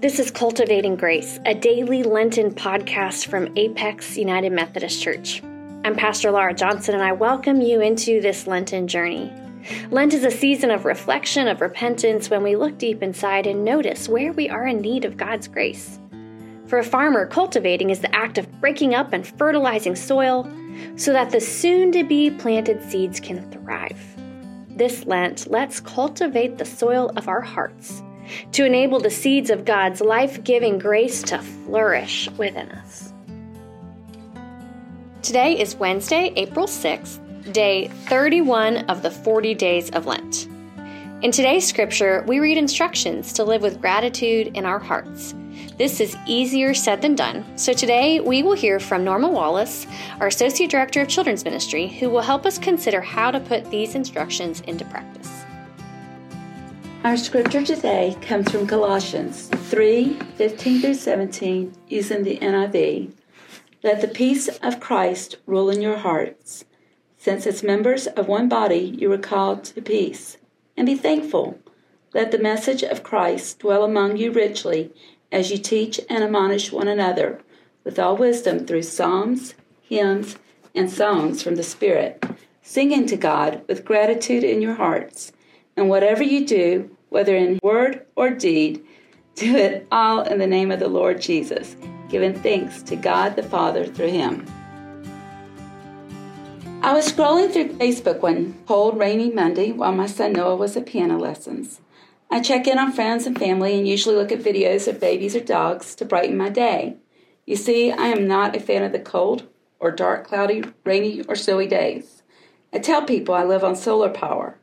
This is Cultivating Grace, a daily Lenten podcast from Apex United Methodist Church. I'm Pastor Laura Johnson, and I welcome you into this Lenten journey. Lent is a season of reflection, of repentance, when we look deep inside and notice where we are in need of God's grace. For a farmer, cultivating is the act of breaking up and fertilizing soil so that the soon to be planted seeds can thrive. This Lent, let's cultivate the soil of our hearts to enable the seeds of God's life giving grace to flourish within us. Today is Wednesday, April 6th, day 31 of the 40 days of Lent. In today's scripture, we read instructions to live with gratitude in our hearts. This is easier said than done, so today we will hear from Norma Wallace, our Associate Director of Children's Ministry, who will help us consider how to put these instructions into practice. Our scripture today comes from Colossians 3 15 through 17, using the NIV. Let the peace of Christ rule in your hearts. Since as members of one body you were called to peace, and be thankful. Let the message of Christ dwell among you richly as you teach and admonish one another with all wisdom through psalms, hymns, and songs from the Spirit, singing to God with gratitude in your hearts. And whatever you do, whether in word or deed, do it all in the name of the Lord Jesus, giving thanks to God the Father through him. I was scrolling through Facebook one cold, rainy Monday while my son Noah was at piano lessons. I check in on friends and family and usually look at videos of babies or dogs to brighten my day. You see, I am not a fan of the cold or dark, cloudy, rainy, or snowy days. I tell people I live on solar power.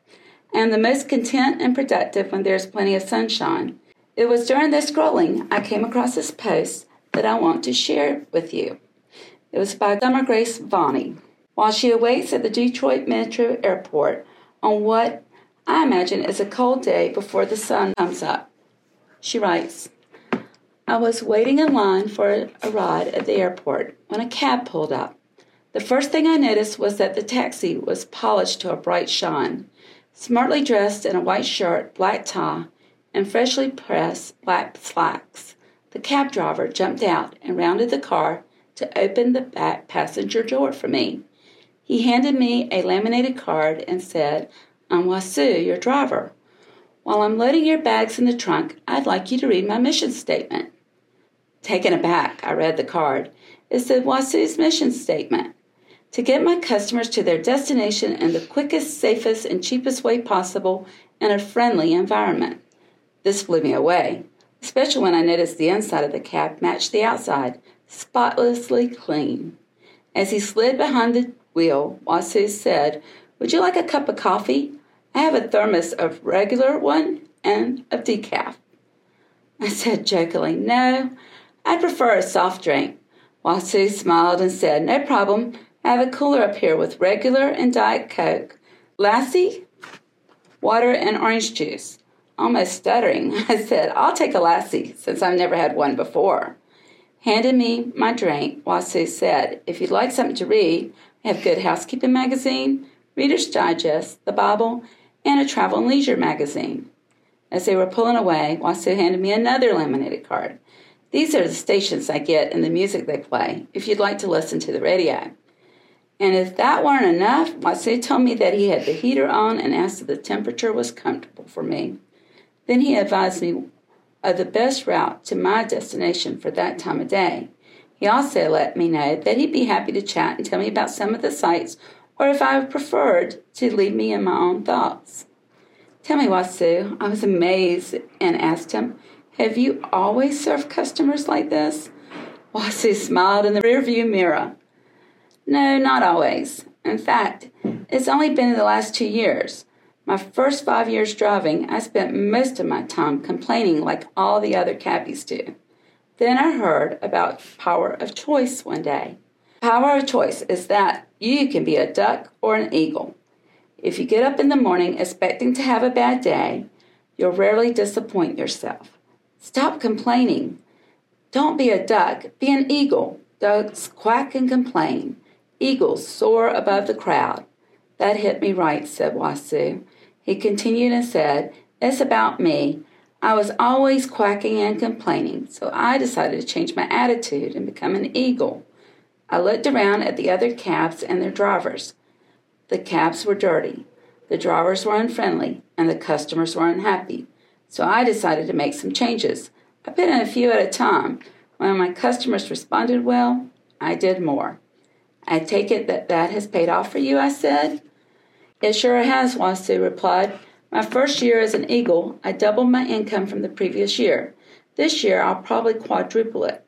Am the most content and productive when there's plenty of sunshine. It was during this scrolling I came across this post that I want to share with you. It was by Summer Grace Vonnie. While she awaits at the Detroit Metro Airport on what I imagine is a cold day before the sun comes up, she writes, I was waiting in line for a ride at the airport when a cab pulled up. The first thing I noticed was that the taxi was polished to a bright shine. Smartly dressed in a white shirt, black tie, and freshly pressed black slacks, the cab driver jumped out and rounded the car to open the back passenger door for me. He handed me a laminated card and said, I'm Wasu, your driver. While I'm loading your bags in the trunk, I'd like you to read my mission statement. Taken aback, I read the card. It said Wasu's mission statement to get my customers to their destination in the quickest, safest, and cheapest way possible in a friendly environment. This blew me away, especially when I noticed the inside of the cab matched the outside, spotlessly clean. As he slid behind the wheel, Wasu said, Would you like a cup of coffee? I have a thermos of regular one and of decaf. I said jokingly, No, I'd prefer a soft drink. Wasu smiled and said, No problem. I have a cooler up here with regular and Diet Coke, lassi, water, and orange juice. Almost stuttering, I said, I'll take a lassi since I've never had one before. Handed me my drink, Wasu said, If you'd like something to read, I have Good Housekeeping magazine, Reader's Digest, the Bible, and a travel and leisure magazine. As they were pulling away, Wasu handed me another laminated card. These are the stations I get and the music they play, if you'd like to listen to the radio. And if that weren't enough, Wasu told me that he had the heater on and asked if the temperature was comfortable for me. Then he advised me of the best route to my destination for that time of day. He also let me know that he'd be happy to chat and tell me about some of the sights, or if I preferred to leave me in my own thoughts. Tell me, Wasu, I was amazed and asked him, Have you always served customers like this? Wasu smiled in the rearview mirror. No, not always. In fact, it's only been in the last two years. My first five years driving, I spent most of my time complaining like all the other cabbies do. Then I heard about power of choice one day. Power of choice is that you can be a duck or an eagle. If you get up in the morning expecting to have a bad day, you'll rarely disappoint yourself. Stop complaining. Don't be a duck, be an eagle. Ducks quack and complain. Eagles soar above the crowd. That hit me right, said Wasu. He continued and said, It's about me. I was always quacking and complaining, so I decided to change my attitude and become an eagle. I looked around at the other cabs and their drivers. The cabs were dirty, the drivers were unfriendly, and the customers were unhappy. So I decided to make some changes. I put in a few at a time. When my customers responded well, I did more. I take it that that has paid off for you, I said. It sure has, Wasu replied. My first year as an Eagle, I doubled my income from the previous year. This year, I'll probably quadruple it.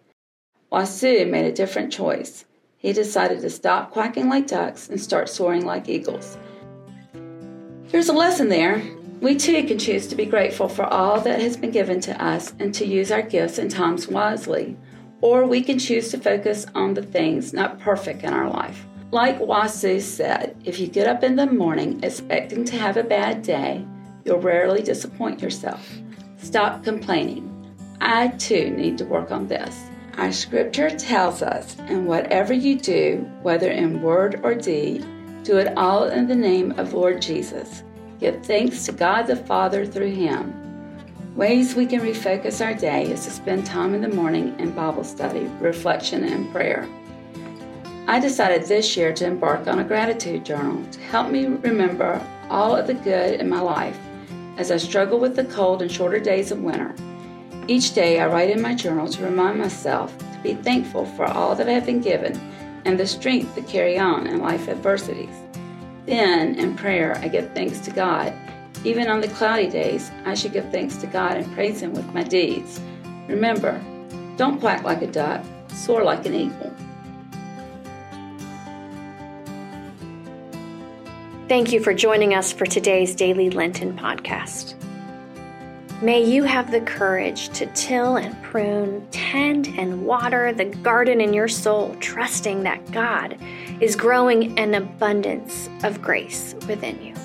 Wasu made a different choice. He decided to stop quacking like ducks and start soaring like eagles. Here's a lesson there. We too can choose to be grateful for all that has been given to us and to use our gifts and times wisely. Or we can choose to focus on the things not perfect in our life. Like Wasu said, if you get up in the morning expecting to have a bad day, you'll rarely disappoint yourself. Stop complaining. I too need to work on this. Our scripture tells us, and whatever you do, whether in word or deed, do it all in the name of Lord Jesus. Give thanks to God the Father through him. Ways we can refocus our day is to spend time in the morning in Bible study, reflection, and prayer. I decided this year to embark on a gratitude journal to help me remember all of the good in my life as I struggle with the cold and shorter days of winter. Each day I write in my journal to remind myself to be thankful for all that I have been given and the strength to carry on in life adversities. Then, in prayer, I give thanks to God. Even on the cloudy days, I should give thanks to God and praise Him with my deeds. Remember, don't quack like a duck, soar like an eagle. Thank you for joining us for today's Daily Lenten podcast. May you have the courage to till and prune, tend and water the garden in your soul, trusting that God is growing an abundance of grace within you.